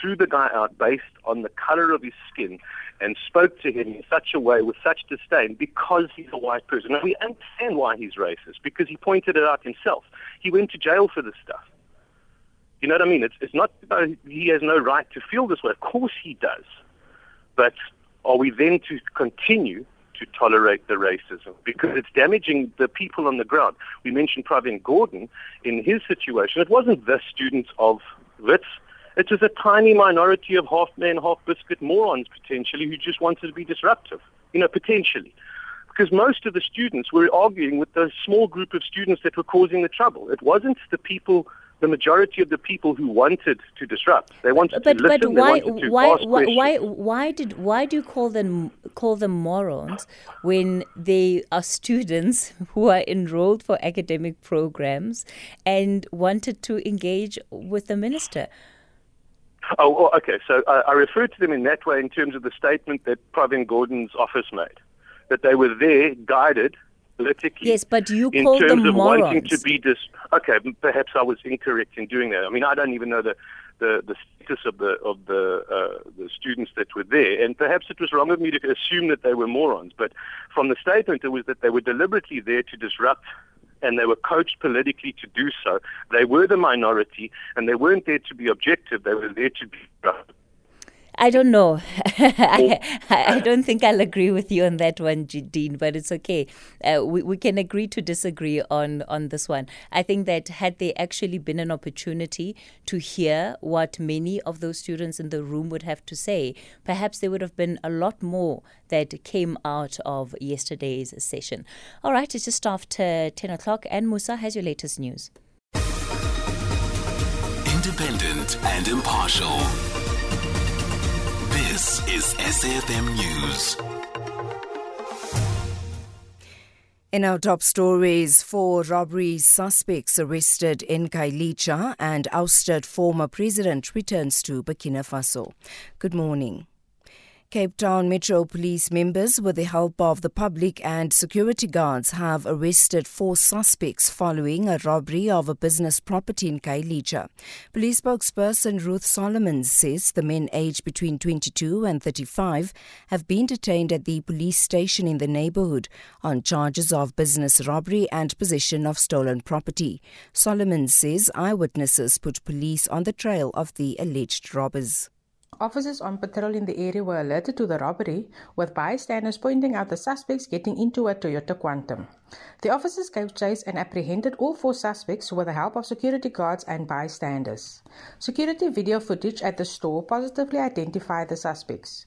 threw the guy out based on the color of his skin and spoke to him in such a way with such disdain because he's a white person. And we understand why he's racist because he pointed it out himself. He went to jail for this stuff. You know what I mean? It's, it's not uh, he has no right to feel this way. Of course he does. But are we then to continue to tolerate the racism because it's damaging the people on the ground. We mentioned Pravin Gordhan in his situation. It wasn't the students of Wits it was a tiny minority of half men, half biscuit morons potentially who just wanted to be disruptive, you know, potentially. Because most of the students were arguing with the small group of students that were causing the trouble. It wasn't the people the majority of the people who wanted to disrupt. They wanted but, to listen. But why, to why, ask why, questions. why, why did, why do you call them, call them morons when they are students who are enrolled for academic programs and wanted to engage with the minister? Oh, okay. So I, I refer to them in that way in terms of the statement that Pravin Gordhan's office made, that they were there guided politically. Yes, but you in call terms them of morons. wanting to be dis. Okay, perhaps I was incorrect in doing that. I mean, I don't even know the the, the status of the of the uh, the students that were there, and perhaps it was wrong of me to assume that they were morons. But from the statement, it was that they were deliberately there to disrupt and they were coached politically to do so. They were the minority, and they weren't there to be objective. They were there to be. I don't know. I, I don't think I'll agree with you on that one, Dean, but it's okay. Uh, we, we can agree to disagree on, on this one. I think that had there actually been an opportunity to hear what many of those students in the room would have to say, perhaps there would have been a lot more that came out of yesterday's session. All right, it's just after 10 o'clock, and Musa has your latest news. Independent and impartial. This is SAFM News. In our top stories, four robbery suspects arrested in Khayelitsha and ousted former president returns to Burkina Faso. Good morning. Cape Town Metro Police members, with the help of the public and security guards, have arrested four suspects following a robbery of a business property in Khayelitsha. Police spokesperson Ruth Solomon says the men aged between 22 and 35 have been detained at the police station in the neighborhood on charges of business robbery and possession of stolen property. Solomon says eyewitnesses put police on the trail of the alleged robbers. Officers on patrol in the area were alerted to the robbery, with bystanders pointing out the suspects getting into a Toyota Quantum. The officers gave chase and apprehended all four suspects with the help of security guards and bystanders. Security video footage at the store positively identified the suspects.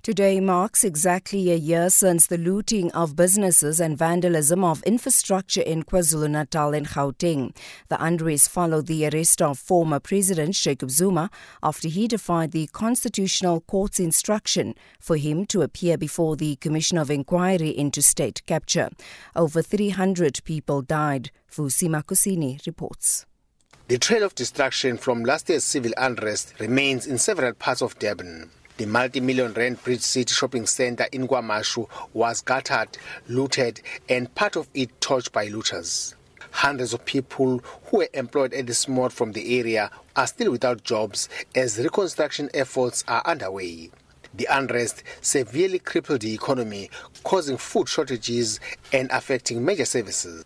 Today marks exactly a year since the looting of businesses and vandalism of infrastructure in KwaZulu-Natal and Gauteng. The unrest followed the arrest of former President Jacob Zuma after he defied the Constitutional Court's instruction for him to appear before the Commission of Inquiry into state capture. Over 300 people died. Fusima Kusini reports. The trail of destruction from last year's civil unrest remains in several parts of Durban. The multi-million rand Bridge City shopping center in KwaMashu was gutted, looted, and part of it torched by looters. Hundreds of people who were employed at this mall from the area are still without jobs as reconstruction efforts are underway. The unrest severely crippled the economy, causing food shortages and affecting major services.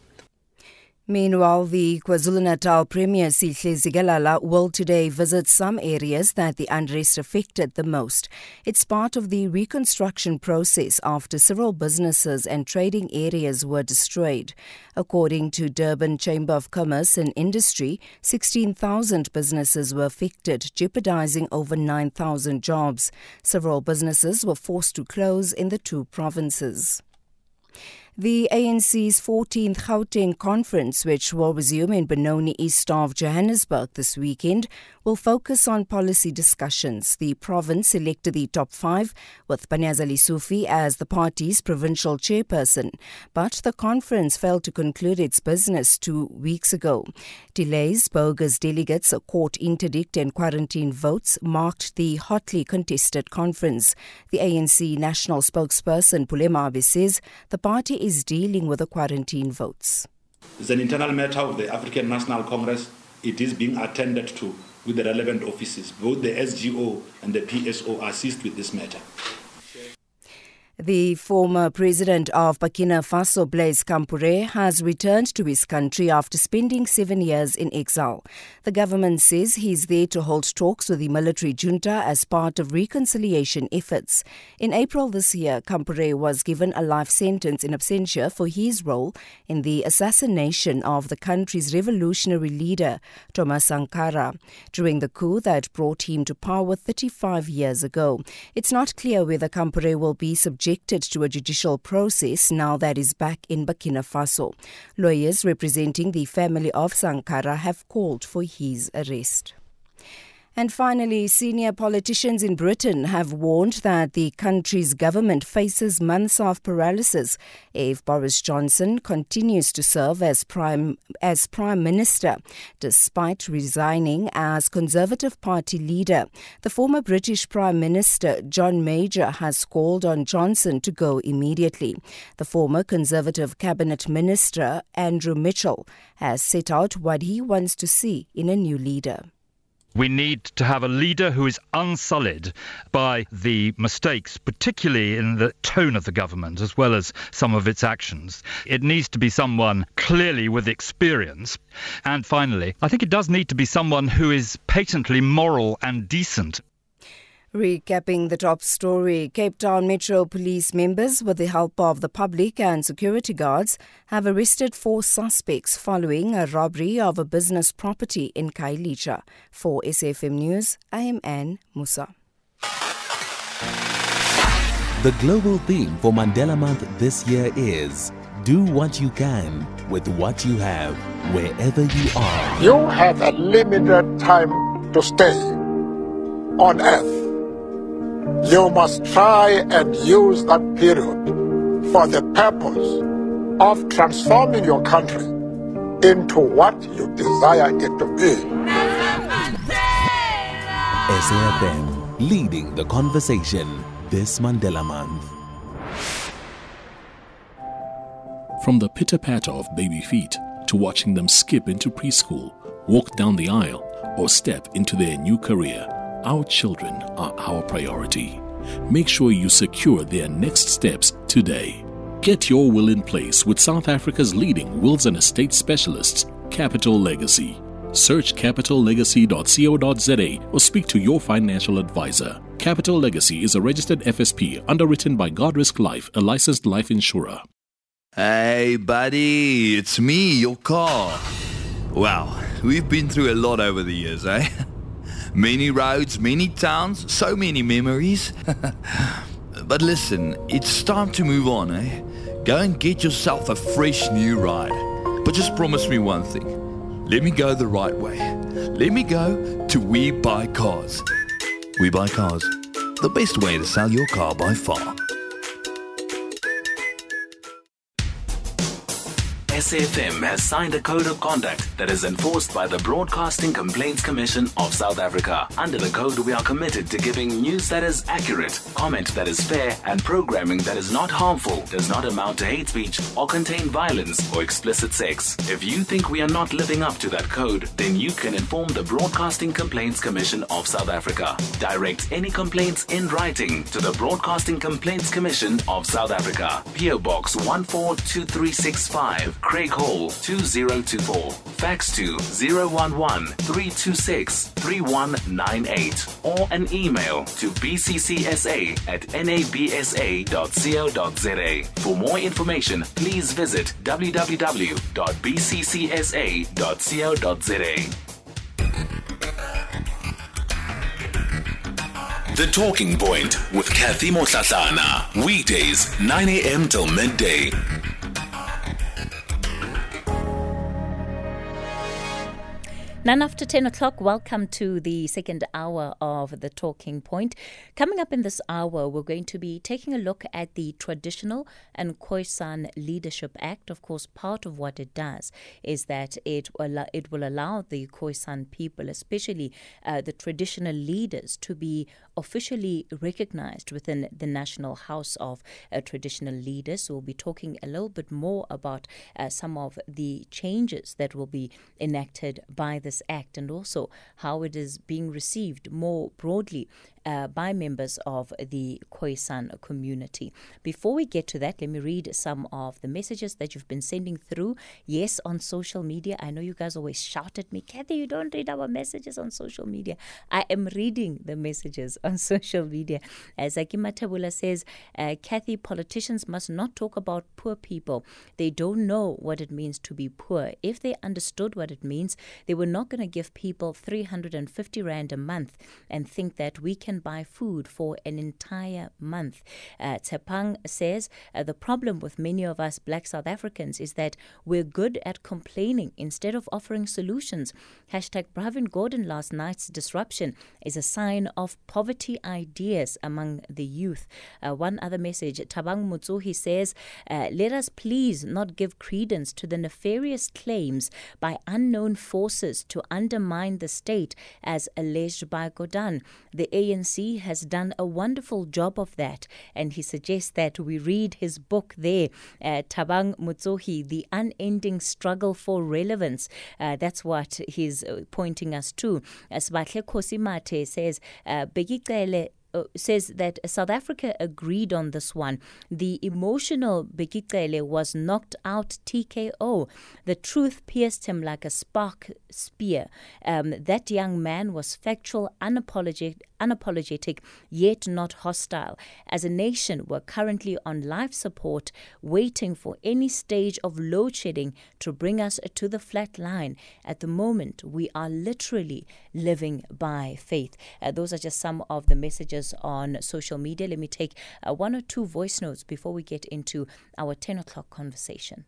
Meanwhile, the KwaZulu-Natal Premier Sihle Zikalala will today visit some areas that the unrest affected the most. It's part of the reconstruction process after several businesses and trading areas were destroyed. According to Durban Chamber of Commerce and Industry, 16,000 businesses were affected, jeopardizing over 9,000 jobs. Several businesses were forced to close in the two provinces. The ANC's 14th Gauteng conference, which will resume in Benoni east of Johannesburg this weekend, will focus on policy discussions. The province selected the top five, with Panyaza Lesufi as the party's provincial chairperson. But the conference failed to conclude its business two weeks ago. Delays, bogus delegates, a court interdict, and quarantine votes marked the hotly contested conference. The ANC national spokesperson Pule Mabe says the party is dealing with the quarantine votes. It's an internal matter of the African National Congress. It is being attended to with the relevant offices. Both the SGO and the PSO assist with this matter. The former president of Burkina Faso, Blaise Compaoré, has returned to his country after spending seven years in exile. The government says he's there to hold talks with the military junta as part of reconciliation efforts. In April this year, Compaoré was given a life sentence in absentia for his role in the assassination of the country's revolutionary leader, Thomas Sankara, during the coup that brought him to power 35 years ago. It's not clear whether Compaoré will be subject subjected to a judicial process now that is back in Burkina Faso. Lawyers representing the family of Sankara have called for his arrest. And finally, senior politicians in Britain have warned that the country's government faces months of paralysis if Boris Johnson continues to serve as prime as prime minister despite resigning as Conservative Party leader. The former British Prime Minister John Major has called on Johnson to go immediately. The former Conservative cabinet minister Andrew Mitchell has set out what he wants to see in a new leader. We need to have a leader who is unsullied by the mistakes, particularly in the tone of the government as well as some of its actions. It needs to be someone clearly with experience. And finally, I think it does need to be someone who is patently moral and decent. Recapping the top story, Cape Town Metro Police members, with the help of the public and security guards, have arrested four suspects following a robbery of a business property in Khayelitsha. For SFM News, I am Anne Musa. The global theme for Mandela Month this year is Do What You Can with What You Have, wherever you are. You have a limited time to stay on earth you must try and use that period for the purpose of transforming your country into what you desire it to be. SAFM leading the conversation this Mandela Month. From the pitter patter of baby feet to watching them skip into preschool, walk down the aisle, or step into their new career. Our children are our priority. Make sure you secure their next steps today. Get your will in place with South Africa's leading wills and estate specialists, Capital Legacy. Search capitallegacy.co.za or speak to your financial advisor. Capital Legacy is a registered FSP underwritten by Guardrisk Life, a licensed life insurer. Hey, buddy, it's me, your car. Wow, we've been through a lot over the years, eh? Many roads, many towns, so many memories. but listen, it's time to move on, eh? Go and get yourself a fresh new ride. But just promise me one thing. Let me go the right way. Let me go to We Buy Cars. We Buy Cars. The best way to sell your car by far. SAFM has signed a code of conduct that is enforced by the Broadcasting Complaints Commission of South Africa. Under the code, we are committed to giving news that is accurate, comment that is fair, and programming that is not harmful, does not amount to hate speech, or contain violence or explicit sex. If you think we are not living up to that code, then you can inform the Broadcasting Complaints Commission of South Africa. Direct any complaints in writing to the Broadcasting Complaints Commission of South Africa. PO Box 142365. Hall 2024. Fax to 011 326 3198 or an email to bccsa at nabsa.co.za. For more information, please visit www.bccsa.co.za. The Talking Point with Kathy Mohlahlana. Weekdays, 9 a.m. till midday. None after 10 o'clock, welcome to the second hour of the Talking Point. Coming up in this hour, we're going to be taking a look at the Traditional and Khoisan Leadership Act. Of course, part of what it does is that it will, it will allow the Khoisan people, especially uh, the traditional leaders, to be officially recognized within the National House of uh, Traditional Leaders. So we'll be talking a little bit more about uh, some of the changes that will be enacted by the this act and also how it is being received more broadly uh, by members of the Khoisan community. Before we get to that, let me read some of the messages that you've been sending through. Yes, on social media. I know you guys always shout at me, Kathy, you don't read our messages on social media. I am reading the messages on social media. As Akima Tabula says, uh, Kathy, politicians must not talk about poor people. They don't know what it means to be poor. If they understood what it means, they were not going to give people 350 Rand a month and think that we can buy food for an entire month. Uh, Tepang says uh, the problem with many of us black South Africans is that we're good at complaining instead of offering solutions. Hashtag Pravin Gordhan last night's disruption is a sign of poverty ideas among the youth. Uh, one other message, Tabang Mutsuhi says, uh, let us please not give credence to the nefarious claims by unknown forces to undermine the state as alleged by Gordhan. The ANC has done a wonderful job of that, and he suggests that we read his book there, uh, Tabang Mutsuhi, The Unending Struggle for Relevance. Uh, that's what he's uh, pointing us to. Sbatle Kosimate says, uh, uh, says that South Africa agreed on this one. The emotional Bheki Cele was knocked out TKO. The truth pierced him like a spark spear. Um, that young man was factual, unapologetic, unapologetic, yet not hostile. As a nation, we're currently on life support, waiting for any stage of load shedding to bring us to the flat line. At the moment, we are literally living by faith. Uh, those are just some of the messages on social media. Let me take uh, one or two voice notes before we get into our 10 o'clock conversation.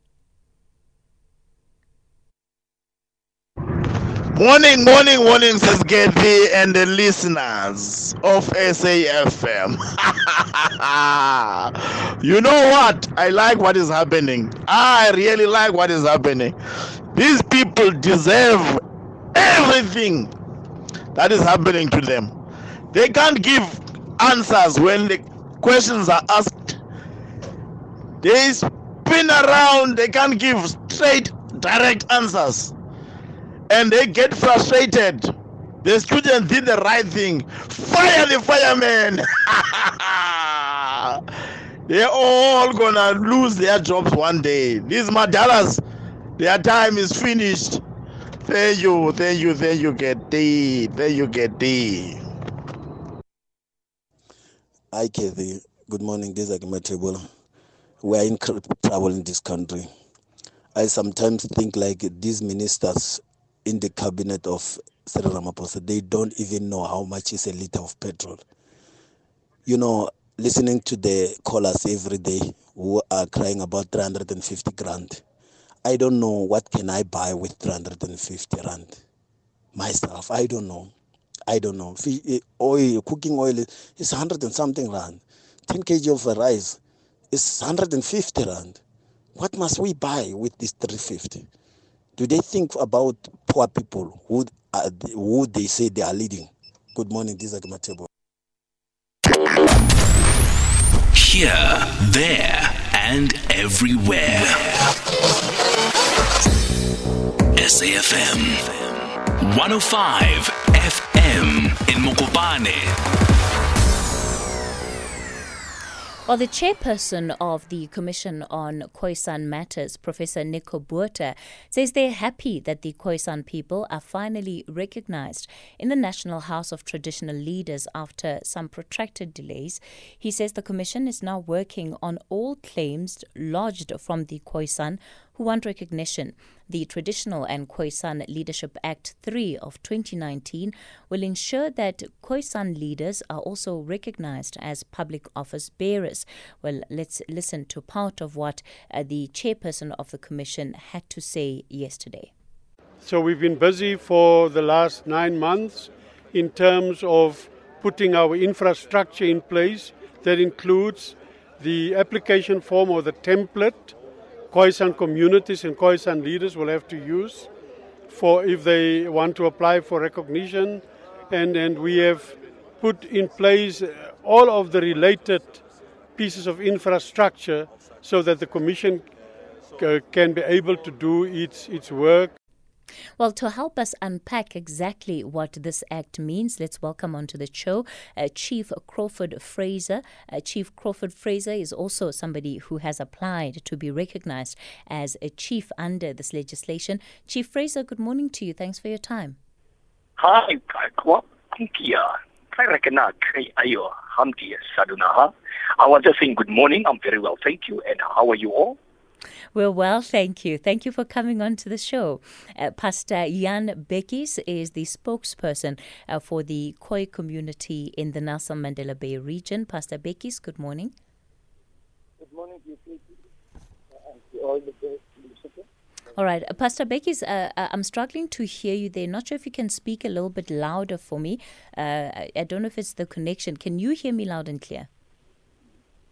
Morning, morning, morning, says Getty and the listeners of SAFM. you know what? I like what is happening. I really like what is happening. These people deserve everything that is happening to them. They can't give answers when the questions are asked. They spin around, they can't give straight, direct answers and they get frustrated. The students did the right thing. Fire the firemen. They're all gonna lose their jobs one day. These madalas, their time is finished. Thank you, thank you, thank you, Getty. Thank you, Getty. Hi, Kathy. Good morning. This is Akimatable. We are in trouble in this country. I sometimes think like these ministers in the cabinet of Cyril Ramaphosa, they don't even know how much is a liter of petrol. You know, listening to the callers every day who are crying about 350 grand. I don't know what can I buy with 350 rand myself. I don't know. I don't know. Eh, oil, cooking oil is 100 and something rand. 10 kg of rice is 150 rand. What must we buy with this 350? do they think about poor people who, uh, who they say they are leading? Good morning, this is Agmatebo. Here, there, and everywhere. SAFM 105 FM in Mokopane. Well, the chairperson of the Commission on Khoisan Matters, Professor Nico Botha, says they're happy that the Khoisan people are finally recognized in the National House of Traditional Leaders after some protracted delays. He says the Commission is now working on all claims lodged from the Khoisan who want recognition. The Traditional and Khoisan Leadership Act 3 of 2019 will ensure that Khoisan leaders are also recognized as public office bearers. Well, let's listen to part of what uh, the chairperson of the commission had to say yesterday. So we've been busy for the last nine months in terms of putting our infrastructure in place. That includes the application form or the template Khoisan communities and Khoisan leaders will have to use for if they want to apply for recognition. And, and we have put in place all of the related pieces of infrastructure so that the Commission uh, can be able to do its, its work Well, to help us unpack exactly what this act means, let's welcome onto the show uh, Chief Crawford Fraser. Uh, chief Crawford Fraser is also somebody who has applied to be recognized as a chief under this legislation. Chief Fraser, good morning to you. Thanks for your time. Hi. I was just saying good morning. I'm very well, thank you. And how are you all? Well, well, thank you. Thank you for coming on to the show. Uh, Pastor Jan Bekkies is the spokesperson uh, for the Khoi community in the Nelson Mandela Bay region. Pastor Bekkies, good morning. Good morning to you, and to all the all right, uh, Pastor Bekkies, uh, uh, I'm struggling to hear you there. Not sure if you can speak a little bit louder for me. Uh, I don't know if it's the connection. Can you hear me loud and clear?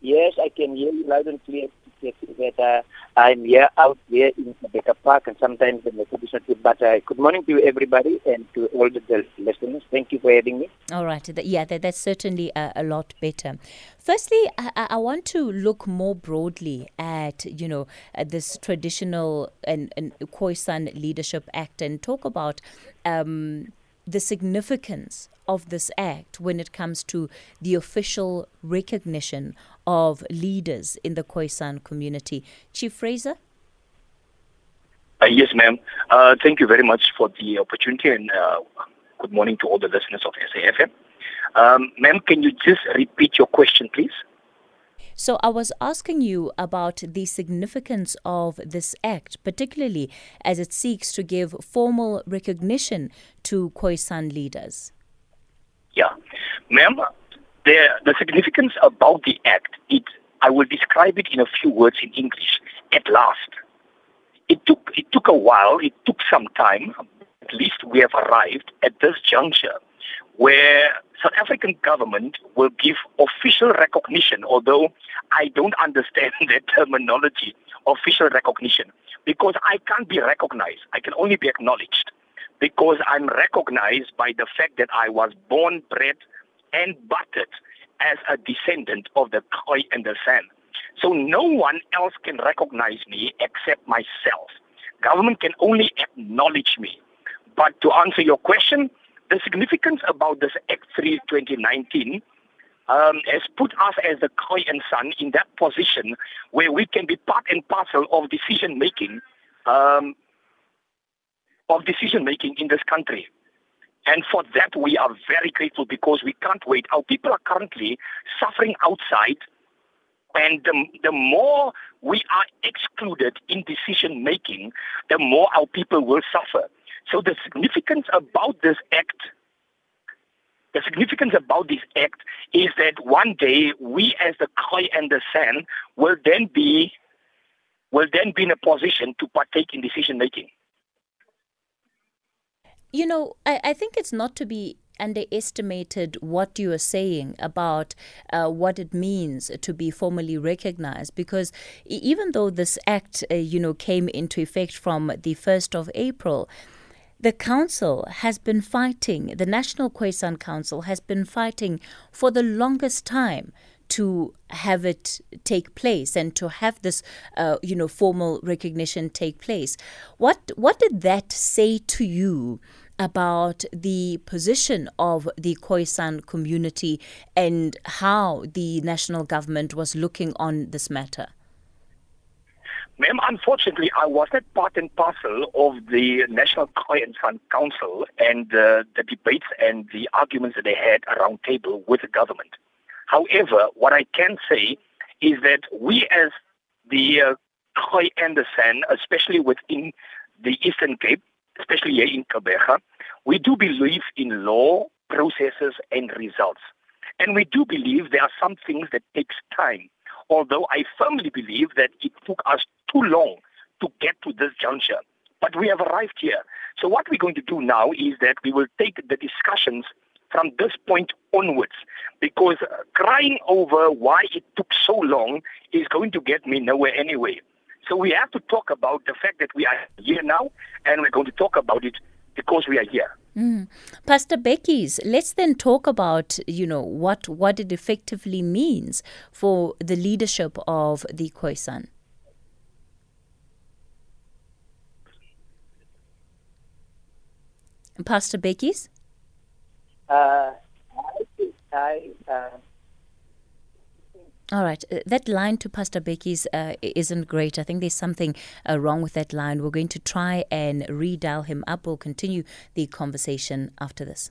Yes, I can hear you loud and clear that uh, I'm here out here in Rebecca Park and sometimes in the traditional But uh, good morning to everybody and to all the listeners. Thank you for having me. All right. Yeah, that, that's certainly a, a, lot better. Firstly, I, I, want to look more broadly at, you know, at this traditional and, and Khoisan Leadership Act and talk about um, the significance of this act when it comes to the official recognition of leaders in the Khoisan community. Chief Fraser? Uh, yes, ma'am. Uh, thank you very much for the opportunity and uh, good morning to all the listeners of SAFM. Um, ma'am, can you just repeat your question, please? So I was asking you about the significance of this act, particularly as it seeks to give formal recognition to Khoisan leaders. Yeah. Ma'am, the, the significance about the act, it, I will describe it in a few words in English. At last. It took, it took a while, it took some time. At least we have arrived at this juncture where South African government will give official recognition, although I don't understand the terminology, official recognition, because I can't be recognized. I can only be acknowledged because I'm recognized by the fact that I was born, bred, and butted as a descendant of the Khoi and the San. So no one else can recognize me except myself. Government can only acknowledge me. But to answer your question, the significance about this Act 3 2019 um, has put us as the Khoi and San in that position where we can be part and parcel of decision making um, of decision making in this country. And for that, we are very grateful because we can't wait. Our people are currently suffering outside. And the, the more we are excluded in decision making, the more our people will suffer. So the significance about this act, the significance about this act is that one day we as the Khoi and the San will then be will then be in a position to partake in decision making. You know, I, I think it's not to be underestimated what you are saying about uh, what it means to be formally recognized because even though this act uh, you know came into effect from the 1st of April the council has been fighting the National Khoisan Council has been fighting for the longest time to have it take place and to have this, uh, you know, formal recognition take place. What what did that say to you about the position of the Khoisan community and how the national government was looking on this matter? Ma'am, unfortunately, I was not part and parcel of the National Khoisan Council and uh, the debates and the arguments that they had around table with the government. However, what I can say is that we as the uh, and the San, especially within the Eastern Cape, especially here in Gqeberha, we do believe in law, processes, and results. And we do believe there are some things that takes time. Although I firmly believe that it took us too long to get to this juncture. But we have arrived here. So what we're going to do now is that we will take the discussions from this point onwards because crying over why it took so long is going to get me nowhere anyway. So we have to talk about the fact that we are here now and we're going to talk about it because we are here. Mm. Pastor Bekkies, let's then talk about, you know, what, what it effectively means for the leadership of the Khoisan. Pastor Bekkies? Uh, I, I uh, all right. Uh, that line to Pastor Bekkies uh, isn't great. I think there's something uh, wrong with that line. We're going to try and redial him up. We'll continue the conversation after this.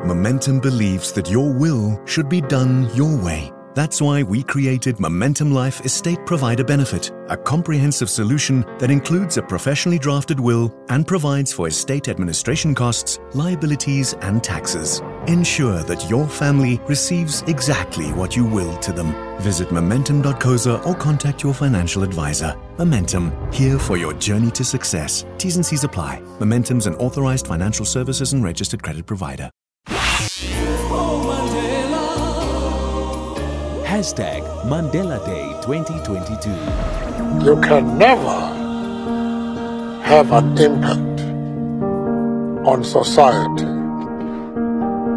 Momentum believes that your will should be done your way. That's why we created Momentum Life Estate Provider Benefit, a comprehensive solution that includes a professionally drafted will and provides for estate administration costs, liabilities, and taxes. Ensure that your family receives exactly what you will to them. Visit momentum.coza or contact your financial advisor. Momentum, here for your journey to success. T's and C's apply. Momentum's an authorized financial services and registered credit provider. Hashtag Mandela Day 2022. You can never have an impact on society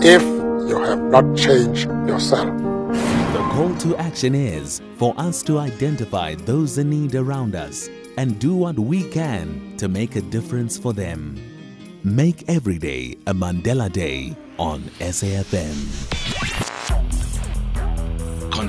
if you have not changed yourself. The call to action is for us to identify those in need around us and do what we can to make a difference for them. Make every day a Mandela Day on SAFM.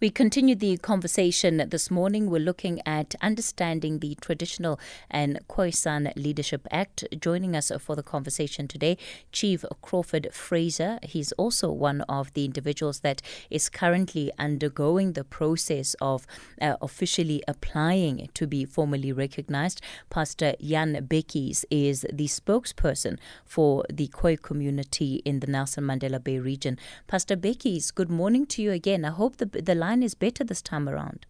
We continue the conversation this morning. We're looking at understanding the Traditional and Khoisan Leadership Act. Joining us for the conversation today, Chief Crawford Fraser. He's also one of the individuals that is currently undergoing the process of uh, officially applying to be formally recognized. Pastor Jan Bekkies is the spokesperson for the Khoi community in the Nelson Mandela Bay region. Pastor Bekkies, good morning to you again. I hope the, the line is better this time around.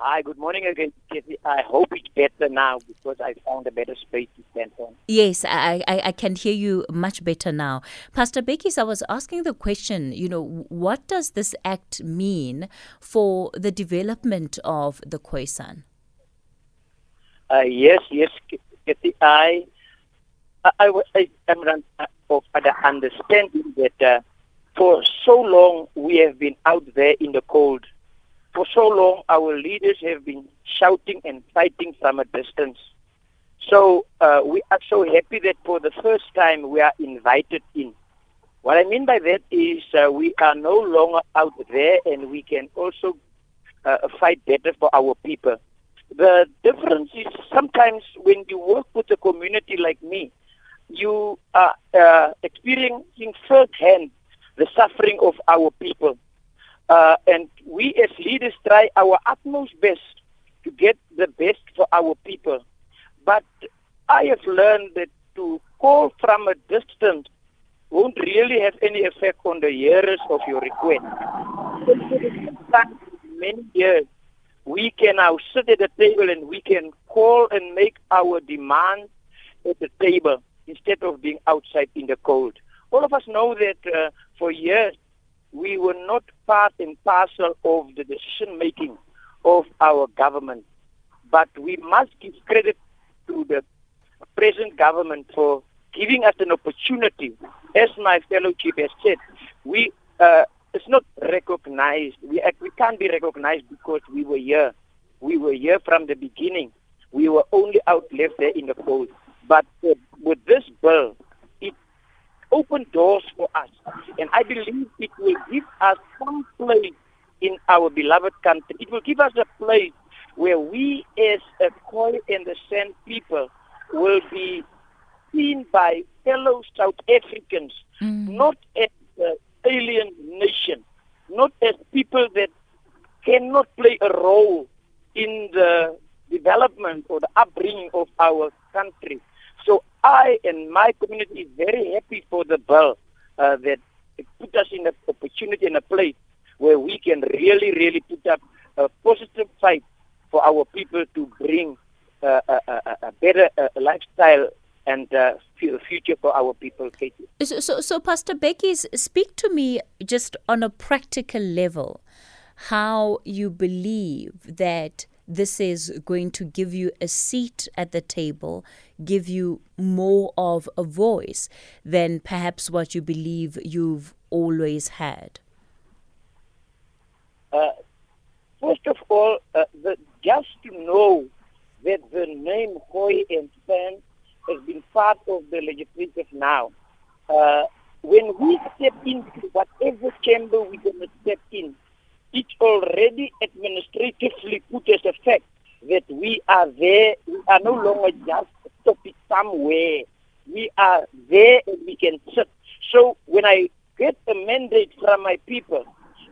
Hi, good morning again, Kathy. I hope it's better now because I found a better space to stand on. Yes, I, I, I can hear you much better now. Pastor Bekkies, I was asking the question, you know, what does this act mean for the development of the Khoisan? Uh, yes, yes, Kathy. I, I, I, I the understanding that uh, for so long, we have been out there in the cold. For so long, our leaders have been shouting and fighting from a distance. So uh, we are so happy that for the first time we are invited in. What I mean by that is uh, we are no longer out there and we can also uh, fight better for our people. The difference is sometimes when you work with a community like me, you are uh, experiencing firsthand the suffering of our people. Uh, and we as leaders try our utmost best to get the best for our people. But I have learned that to call from a distance won't really have any effect on the hearers of your request. many years, we can now sit at the table and we can call and make our demands at the table instead of being outside in the cold. All of us know that uh, for years we were not part and parcel of the decision making of our government. But we must give credit to the present government for giving us an opportunity. As my fellow chief has said, we uh, it's not recognized. We we can't be recognized because we were here. We were here from the beginning. We were only out left there in the cold. But uh, with this bill, open doors for us. And I believe it will give us some place in our beloved country. It will give us a place where we as a Khoi and the San people will be seen by fellow South Africans, mm. not as an alien nation, not as people that cannot play a role in the development or the upbringing of our country. So I and my community is very happy for the bill uh, that put us in an opportunity and a place where we can really, really put up a positive fight for our people to bring uh, a, a, a, better uh, lifestyle and uh, future for our people, Katie. So, so, so, Pastor Bekkies, speak to me just on a practical level how you believe that this is going to give you a seat at the table, give you more of a voice than perhaps what you believe you've always had? Uh, first of all, uh, the just to know that the name Khoi and San has been part of the legislative now. Uh, when we step into whatever chamber we're going to step in, it already administratively put as a fact that we are there, we are no longer just a topic somewhere. We are there and we can sit. So when I get a mandate from my people,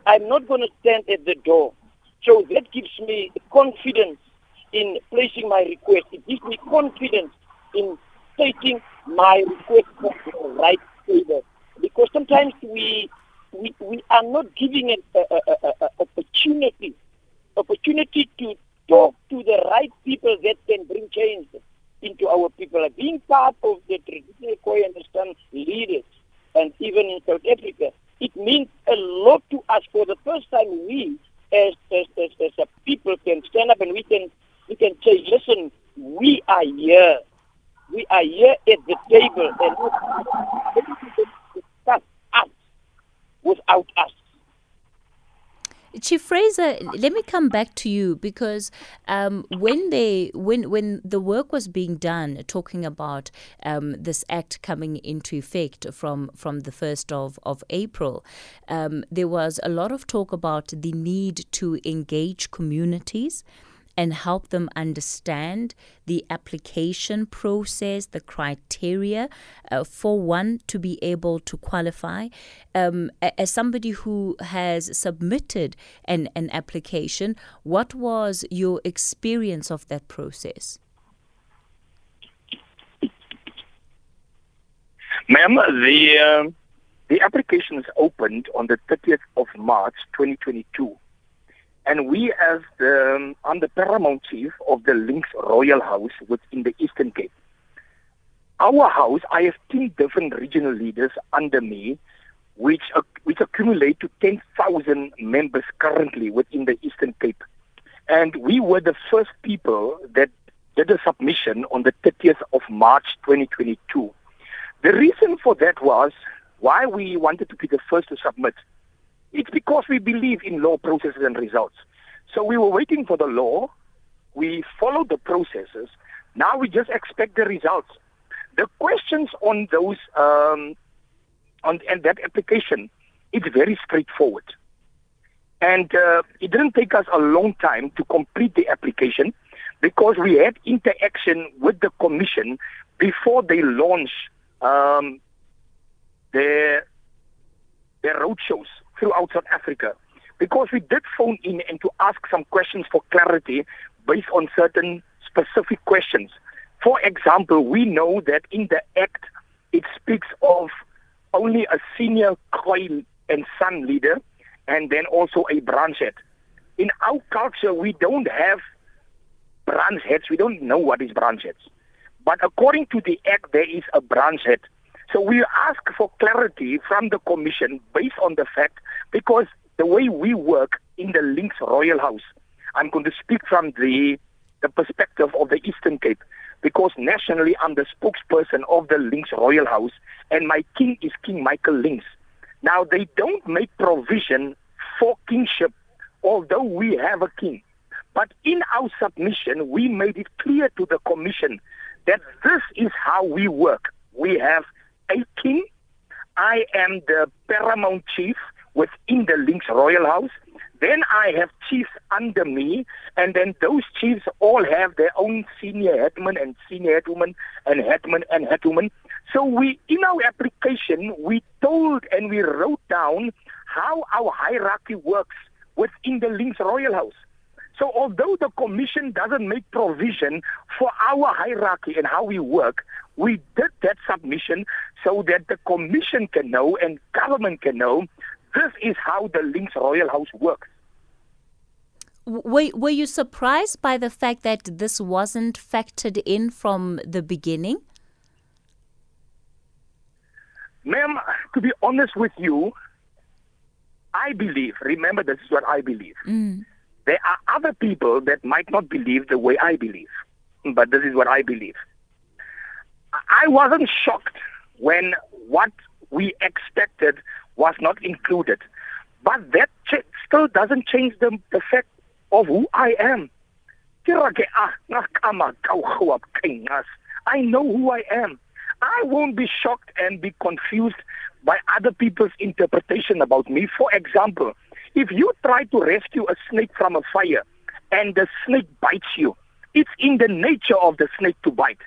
I'm not going to stand at the door. So that gives me confidence in placing my request. It gives me confidence in stating my request for the right table. Because sometimes we we, we are not giving an opportunity opportunity to talk to the right people that can bring change into our people. Being part of the traditional Khoi and San leaders, and even in South Africa, it means a lot to us. For the first time, we as as, as, as a people can stand up and we can we can say, listen, we are here. We are here at the table and without us. Chief Fraser, let me come back to you because um, when they when when the work was being done, talking about um, this act coming into effect from from the first of of April, um, there was a lot of talk about the need to engage communities and help them understand the application process, the criteria uh, for one to be able to qualify. Um, as somebody who has submitted an, an application, what was your experience of that process? Ma'am, the, uh, the application is opened on the 30th of March 2022 and we, as the, um, I'm the paramount chief of the Links Royal House within the Eastern Cape. Our house, I have 10 different regional leaders under me, which, which accumulate to 10,000 members currently within the Eastern Cape. And we were the first people that did a submission on the 30th of March 2022. The reason for that was why we wanted to be the first to submit it's because we believe in law processes and results. So we were waiting for the law. We followed the processes. Now we just expect the results. The questions on those um, on and that application, it's very straightforward. And uh, it didn't take us a long time to complete the application because we had interaction with the commission before they launch um, their their roadshows throughout South Africa because we did phone in and to ask some questions for clarity based on certain specific questions. For example, we know that in the Act it speaks of only a senior Khoi and San leader and then also a branch head. In our culture, we don't have branch heads. We don't know what is branch heads. But according to the Act, there is a branch head. So we ask for clarity from the Commission based on the fact, because the way we work in the Links Royal House, I'm going to speak from the, the perspective of the Eastern Cape, because nationally I'm the spokesperson of the Links Royal House, and my king is King Michael Links. Now, they don't make provision for kingship, although we have a king. But in our submission, we made it clear to the Commission that this is how we work. We have a king. I am the paramount chief within the Links Royal House. Then I have chiefs under me, and then those chiefs all have their own senior headman and senior headwoman and headman and headwoman. So we, in our application, we told and we wrote down how our hierarchy works within the Links Royal House. So although the commission doesn't make provision for our hierarchy and how we work, we did that submission so that the commission can know and government can know this is how the Links Royal House works. Were, were you surprised by the fact that this wasn't factored in from the beginning? Ma'am, to be honest with you, I believe, remember this is what I believe. Mm. There are other people that might not believe the way I believe, but this is what I believe. I wasn't shocked when what we expected was not included. But that ch- still doesn't change the, the fact of who I am. Ah, ah, I know who I am. I won't be shocked and be confused by other people's interpretation about me. For example, if you try to rescue a snake from a fire and the snake bites you, it's in the nature of the snake to bite.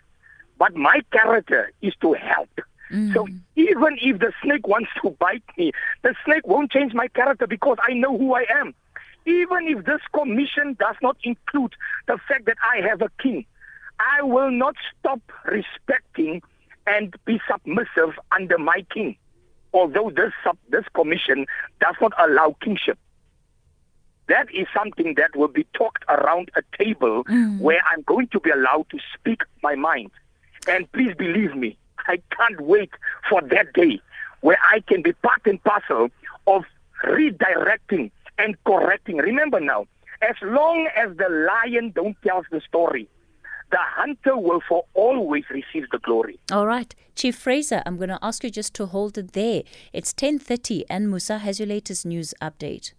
But my character is to help. Mm. So even if the snake wants to bite me, the snake won't change my character because I know who I am. Even if this commission does not include the fact that I have a king, I will not stop respecting and be submissive under my king. Although this sub, this commission does not allow kingship. That is something that will be talked around a table mm. where I'm going to be allowed to speak my mind. And please believe me, I can't wait for that day where I can be part and parcel of redirecting and correcting. Remember now, as long as the lion don't tell the story, the hunter will for always receive the glory. All right. Chief Fraser, I'm going to ask you just to hold it there. It's 10.30 and Musa has your latest news update.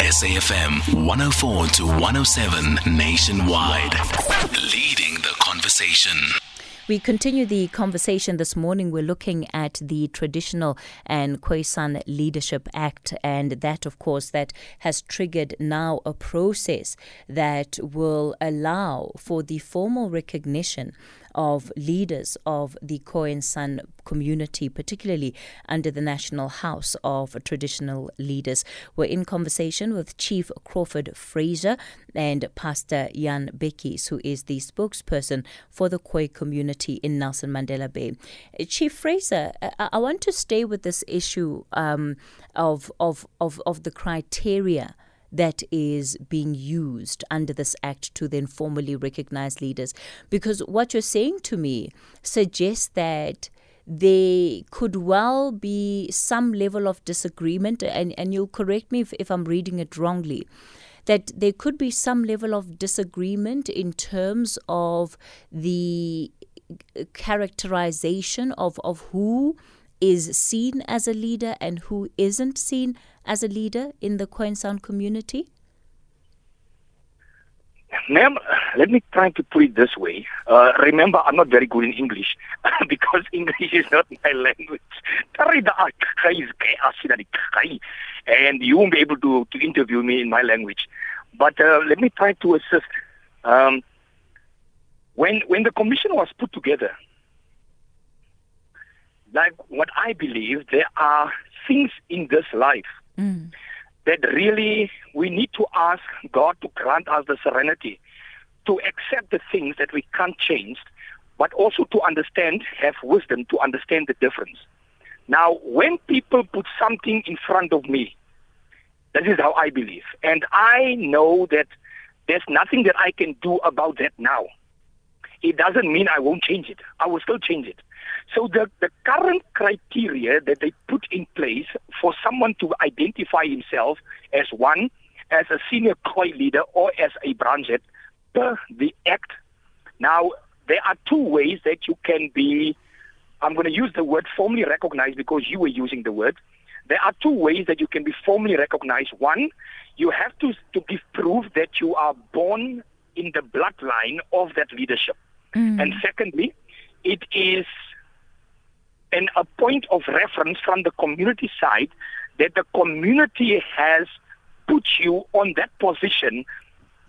SAFM 104 to 107 nationwide. Leading the conversation. We continue the conversation this morning. We're looking at the Traditional and Khoisan Leadership Act, and that, of course, that has triggered now a process that will allow for the formal recognition of leaders of the Khoisan community, particularly under the National House of Traditional Leaders. We're in conversation with Chief Crawford Fraser and Pastor Jan Bekkies, who is the spokesperson for the Khoi community in Nelson Mandela Bay. Chief Fraser, I, want to stay with this issue um, of, of, of, of the criteria that is being used under this act to then formally recognize leaders. Because what you're saying to me suggests that there could well be some level of disagreement, and, and you'll correct me if, if I'm reading it wrongly that there could be some level of disagreement in terms of the characterization of, of who is seen as a leader and who isn't seen as a leader in the Khoisan community? Ma'am, let me try to put it this way. Uh, remember, I'm not very good in English because English is not my language. And you won't be able to, to interview me in my language. But uh, let me try to assist. Um, when, when the commission was put together, like what I believe, there are things in this life mm. that really we need to ask God to grant us the serenity to accept the things that we can't change, but also to understand, have wisdom to understand the difference. Now, when people put something in front of me, that is how I believe. And I know that there's nothing that I can do about that now. It doesn't mean I won't change it. I will still change it. So the, the current criteria that they put in place for someone to identify himself as one, as a senior Khoi leader or as a branch head per the Act. Now, there are two ways that you can be, I'm going to use the word formally recognized because you were using the word. There are two ways that you can be formally recognized. One, you have to, to give proof that you are born in the bloodline of that leadership. Mm. And secondly, it is and a point of reference from the community side that the community has put you on that position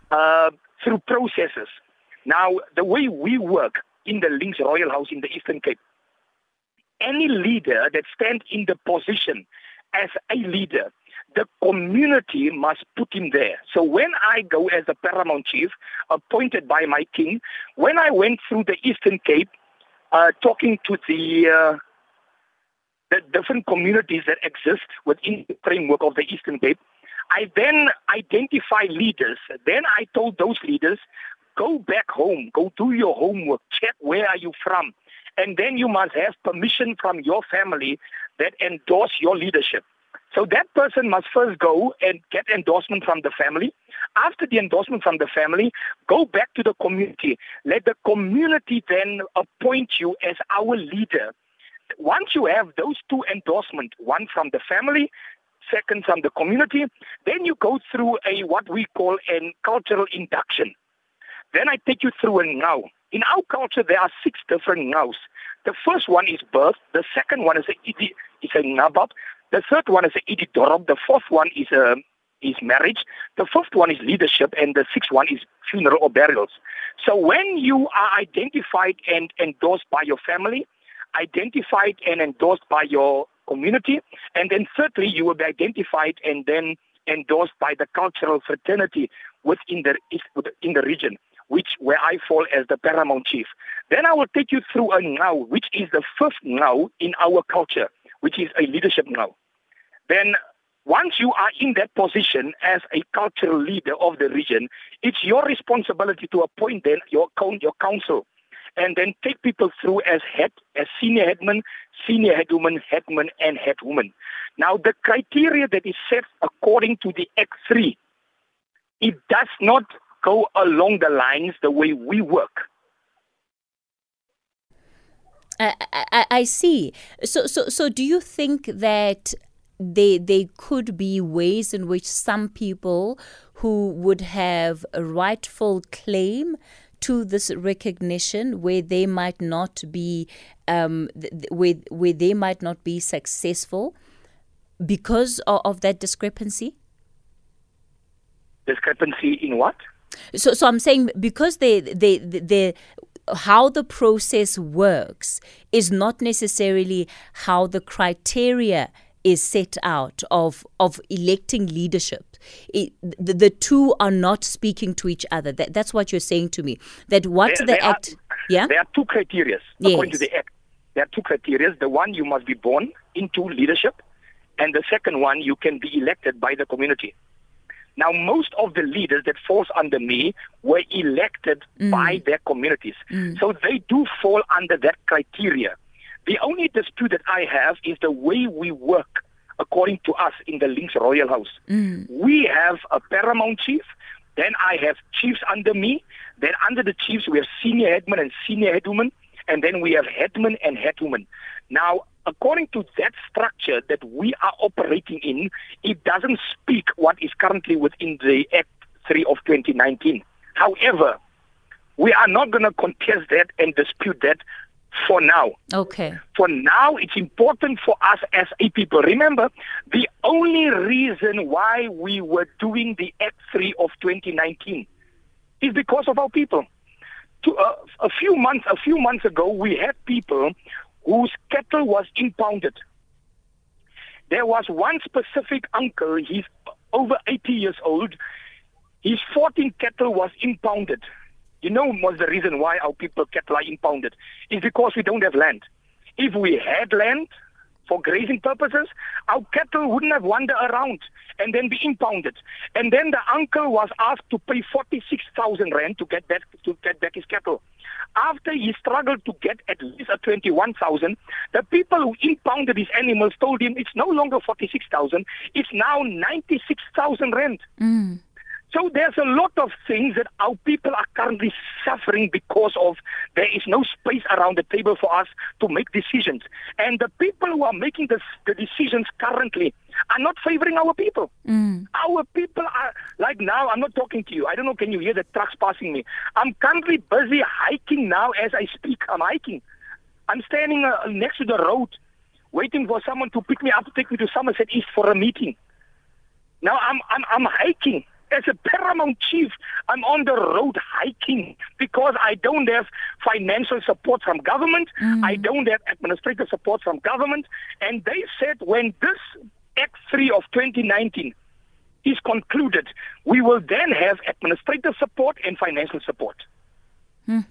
uh, through processes. Now, the way we work in the Links Royal House in the Eastern Cape, any leader that stands in the position as a leader, the community must put him there. So when I go as the paramount chief, appointed by my king, when I went through the Eastern Cape, uh, talking to the uh, the different communities that exist within the framework of the Eastern Cape. I then identify leaders. Then I told those leaders, go back home, go do your homework, check where are you from. And then you must have permission from your family that endorse your leadership. So that person must first go and get endorsement from the family. After the endorsement from the family, go back to the community. Let the community then appoint you as our leader once you have those two endorsements, one from the family, second from the community. Then you go through a what we call a cultural induction. Then I take you through a now. In our culture, there are six different ngaus. The first one is birth. The second one is a idi, is a ngabab. The third one is a idi dorob. The fourth one is a is marriage. The fifth one is leadership, and the sixth one is funeral or burials. So when you are identified and endorsed by your family, identified and endorsed by your community, and then thirdly, you will be identified and then endorsed by the cultural fraternity within the in the region, which where I fall as the paramount chief. Then I will take you through a now, which is the first now in our culture, which is a leadership now. Then once you are in that position as a cultural leader of the region, it's your responsibility to appoint then your, your council and then take people through as head, as senior headman, senior headwoman, headman, and headwoman. Now, the criteria that is set according to the Act 3, it does not go along the lines the way we work. I, I, I see. So, so, so, do you think that they they could be ways in which some people who would have a rightful claim to this recognition where they might not be um, where, where they might not be successful because of, of that discrepancy? Discrepancy in what? So so i'm saying because they they they, they how the process works is not necessarily how the criteria is set out of of electing leadership. It, the, the, two are not speaking to each other. That, that's what you're saying to me. That what there, the there act, are, yeah, there are two criteria yes. according to the act. There are two criteria. The one you must be born into leadership, and the second one you can be elected by the community. Now, most of the leaders that falls under me were elected mm. by their communities, mm. so they do fall under that criteria. The only dispute that I have is the way we work according to us in the Links Royal House. Mm. We have a paramount chief, then I have chiefs under me, then under the chiefs we have senior headmen and senior headwomen, and then we have headmen and headwomen. Now, according to that structure that we are operating in, it doesn't speak what is currently within the Act 3 of 2019. However, we are not going to contest that and dispute that for now. Okay. For now, it's important for us as a people. Remember, the only reason why we were doing the Act 3 of 2019 is because of our people. To, uh, a few months, a few months ago, we had people whose cattle was impounded. There was one specific uncle, he's over 80 years old, his 14 cattle was impounded. You know what's the reason why our people cattle are impounded? Is because we don't have land. If we had land for grazing purposes, our cattle wouldn't have wandered around and then be impounded. And then the uncle was asked to pay 46,000 rand to get back to get back his cattle. After he struggled to get at least a 21,000, the people who impounded his animals told him it's no longer 46,000, it's now 96,000 rand. Mm. So there's a lot of things that our people are currently suffering because of there is no space around the table for us to make decisions. And the people who are making the, the decisions currently are not favoring our people. Mm. Our people are, like now, I'm not talking to you. I don't know, can you hear the trucks passing me? I'm currently busy hiking now as I speak. I'm hiking. I'm standing uh, next to the road waiting for someone to pick me up to take me to Somerset East for a meeting. Now I'm, I'm, I'm hiking as a paramount chief, I'm on the road hiking because I don't have financial support from government. Mm. I don't have administrative support from government. And they said when this Act 3 of 2019 is concluded, we will then have administrative support and financial support. Hmm.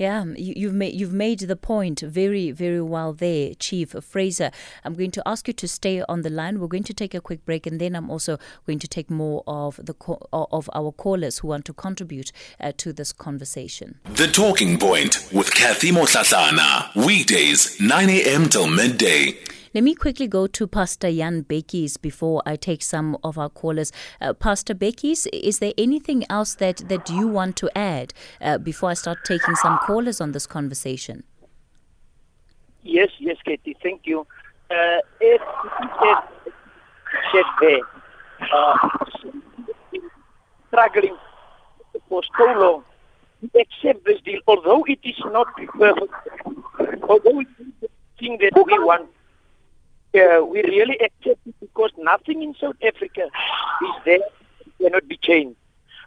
Yeah, you, have made you've made the point very very well there, Chief Fraser. I'm going to ask you to stay on the line. We're going to take a quick break, and then I'm also going to take more of the of our callers who want to contribute uh, to this conversation. The Talking Point with Kathy Mohlahlana, weekdays 9 a.m. till midday. Let me quickly go to Pastor Jan Bekkies before I take some of our callers. Uh, Pastor Bekkies, is there anything else that, that you want to add uh, before I start taking some callers on this conversation? Yes, yes, Katie, thank you. Uh, if, there, uh, struggling for so long, accept this deal, although it is not perfect, although it is the thing that we want. Uh, we really accept it because nothing in South Africa is there cannot be changed.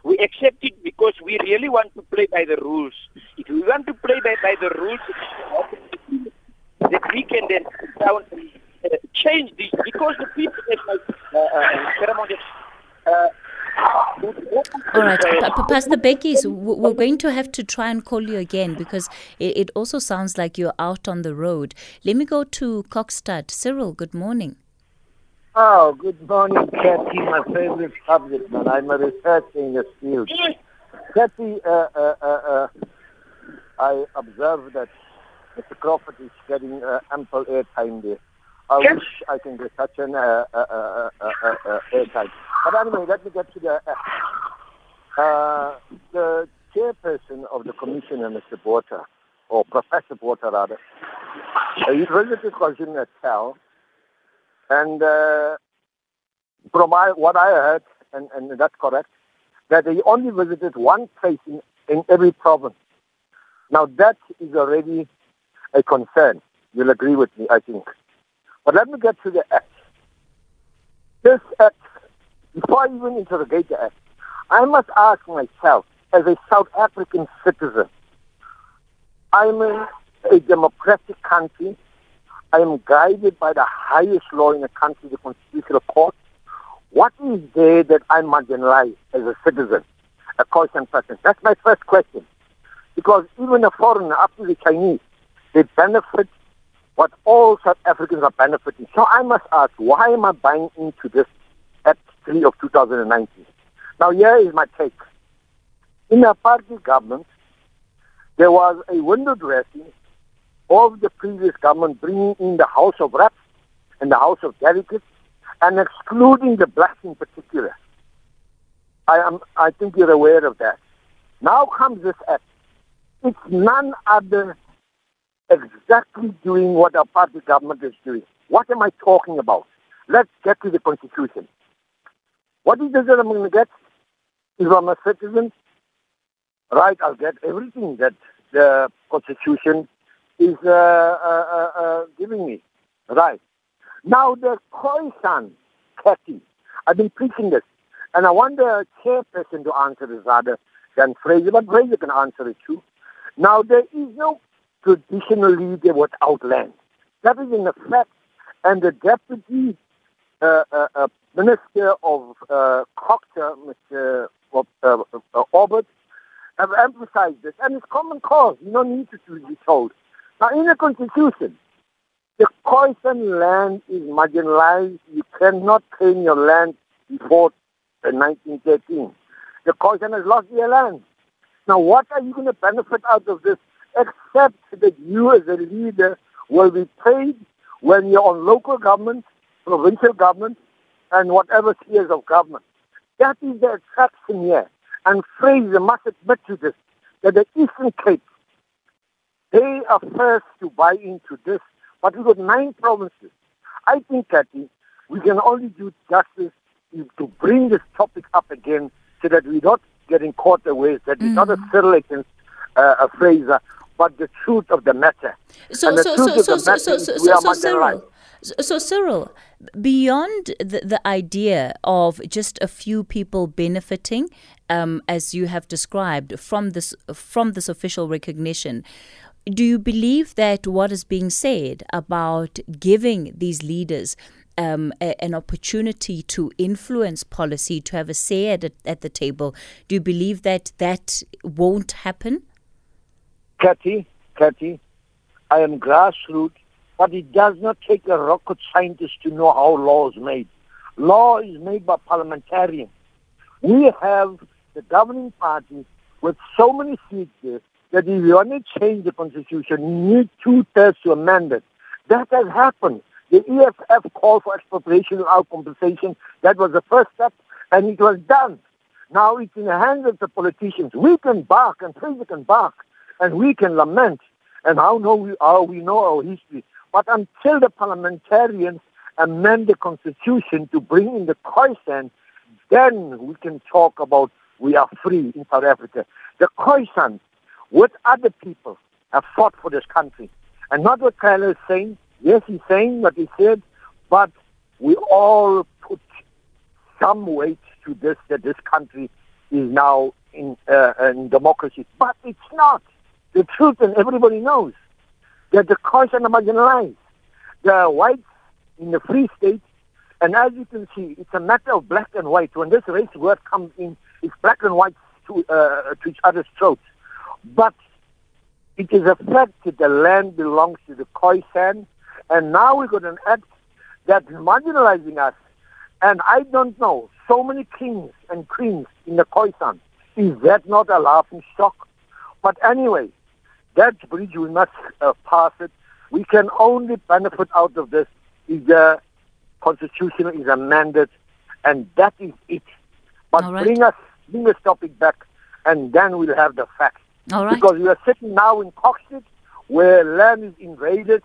We accept it because we really want to play by the rules. If we want to play by, by the rules, that we can then down, uh, change this because the people, as my uh, uh, all right, pa- Pastor Becky, we're going to have to try and call you again because it, it also sounds like you're out on the road. Let me go to Kokstad. Cyril, good morning. Oh, good morning, Kathy, my favorite subject, man. I'm a researcher in this field. Kathy, uh, uh, uh, uh, I observe that Mr. Crawford is getting uh, ample airtime there. I yes. wish I can get such an uh, uh, uh, uh, uh, airtime. But anyway, let me get to the uh, the chairperson of the commissioner, Mr. Botha, or Professor Botha rather. Uh, he visited KwaZulu Natal, and uh, from my, what I heard, and, and that's correct, that he only visited one place in, in every province. Now that is already a concern. You'll agree with me, I think. But let me get to the act. This act, before I even interrogate the act, I must ask myself, as a South African citizen, I'm in a democratic country. I am guided by the highest law in the country, the Constitutional Court. What is there that I marginalize as a citizen, a conscious person? That's my first question. Because even a foreigner, up to the Chinese, they benefit what all South Africans are benefiting. So I must ask, why am I buying into this 3 of 2019? Now, here is my take. In the apartheid government, there was a window dressing of the previous government bringing in the House of Reps and the House of Delegates and excluding the blacks in particular. I am, I think you're aware of that. Now comes this act. It's none other exactly doing what our party government is doing. What am I talking about? Let's get to the Constitution. What is it that I'm going to get? If I'm a citizen, right, I'll get everything that the Constitution is uh, uh, uh, uh giving me. Right. Now, the Khoisan, Kathy, I've been preaching this, and I want the chairperson to answer this rather than Fraser, but Fraser can answer it too. Now, there is no traditional leader without land. That is in effect, and the deputy uh, uh, uh, minister of uh, culture, Mr. Uh, uh, have emphasized this, and it's common cause. You don't need to be told. Now, in the constitution, the Khoisan land is marginalized. You cannot claim your land before 1913. The Khoisan has lost their land. Now, what are you going to benefit out of this except that you as a leader will be paid when you're on local government, provincial government, and whatever spheres of government. That is the attraction here. And Fraser must admit to this, that the Eastern Cape, they are first to buy into this, but we've got nine provinces. I think, Kathy, we can only do justice to bring this topic up again so that we're not getting caught away, that mm. it's not a mm. Cyril against uh, a Fraser, but the truth of the matter. So, so, so, so, so, so, so, so, Cyril, so, Cyril, beyond the, the idea of just a few people benefiting, um, as you have described, from this from this official recognition, do you believe that what is being said about giving these leaders um, a, an opportunity to influence policy, to have a say at, at the table, do you believe that that won't happen? Kathy, Kathy, I am grassroots, but it does not take a rocket scientist to know how law is made. Law is made by parliamentarians. We have the governing party with so many seats that if you want to change the constitution, you need two-thirds to amend it. That has happened. The EFF called for expropriation without compensation. That was the first step, and it was done. Now it's in the hands of the politicians. We can bark, and Fraser can bark, and we can lament and how know we how we know our history. But until the parliamentarians amend the constitution to bring in the Khoisan, then we can talk about we are free in South Africa. The Khoisan, with other people, have fought for this country. And not what Kyle is saying. Yes, he's saying what he said, but we all put some weight to this, that this country is now in, uh, in democracy. But it's not. The truth, and everybody knows, that the Khoisan are marginalized. The whites in the Free State, and as you can see, it's a matter of black and white. When this race word comes in, it's black and white to, uh, to each other's throats. But it is a fact that the land belongs to the Khoisan, and now we've got an act that's marginalizing us. And I don't know, so many kings and queens in the Khoisan, is that not a laughing stock? But anyway, that bridge we must uh, pass it. We can only benefit out of this if the constitution is amended, and that is it. But right. bring us, bring this topic back, and then we'll have the facts. Right. Because we are sitting now in Kokstad, where land is invaded,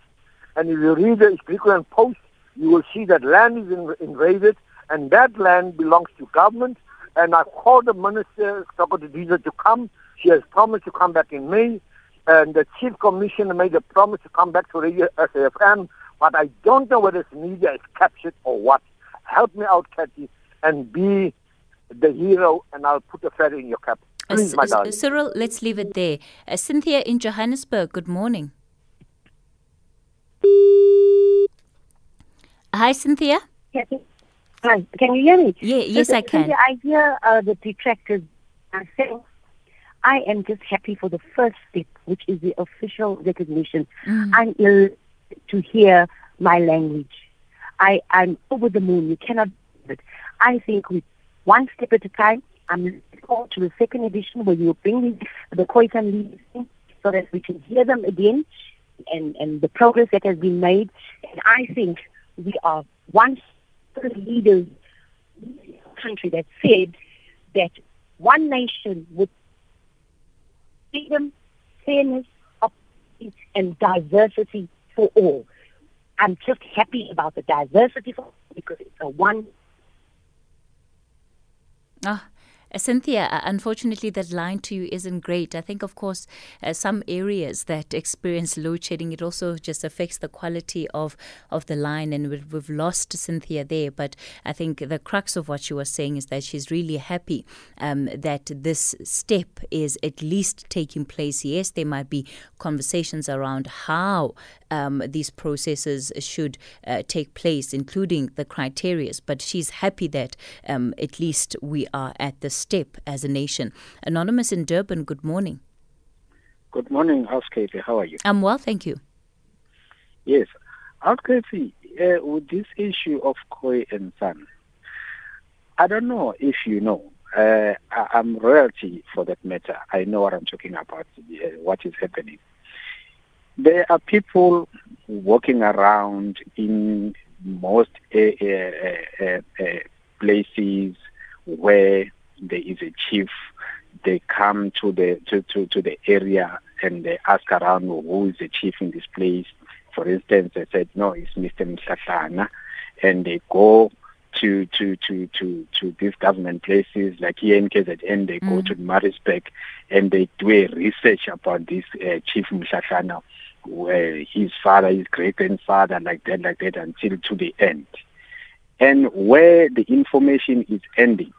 and if you read the Equilibrium Post, you will see that land is in, invaded, and that land belongs to government. And I called the minister, Dr. Didiza, to come. She has promised to come back in May, and the chief commissioner made a promise to come back to Radio SAFM, but I don't know whether it's media is captured or what. Help me out, Kathy, and be the hero, and I'll put a feather in your cap. Uh, my darling. Cyril, let's leave it there. Uh, Cynthia in Johannesburg, good morning. Hi, Cynthia. Hi, can you hear me? Yeah, yes, I can. Cynthia, I hear uh, the detractors are saying, I am just happy for the first step, which is the official recognition. Mm. I'm elated to hear my language. I, I'm over the moon. You cannot do it. I think we one step at a time. I'm looking forward to the second edition where you bring in the Khoisan leaders in so that we can hear them again and, and the progress that has been made. And I think we are one of the leaders in the country that said that one nation with freedom, fairness, opportunity, and diversity for all. I'm just happy about the diversity for because it's a one Ah, uh, Cynthia, uh, unfortunately, that line to you isn't great. I think, of course, uh, some areas that experience load shedding, it also just affects the quality of, of the line, and we've, we've lost Cynthia there. But I think the crux of what she was saying is that she's really happy um, that this step is at least taking place. Yes, there might be conversations around how um, these processes should uh, take place, including the criterias. But she's happy that um, at least we are at the step as a nation. Anonymous in Durban, good morning. Good morning, House Katie. How are you? I'm well, thank you. Yes. House Katie, uh, with this issue of Khoi and San, I don't know if you know. Uh, I'm royalty for that matter. I know what I'm talking about, uh, what is happening. There are people walking around in most uh, uh, uh, uh, places where there is a chief. They come to the to, to, to the area and they ask around who is the chief in this place. For instance, they said no, it's Mr. Mshatlana, and they go to to to to to these government places like here in KZN, they go to Maritzburg and they do a research about this uh, Chief Mshatlana, where his father, his great grandfather, like that, like that, until to the end. And where the information is ending,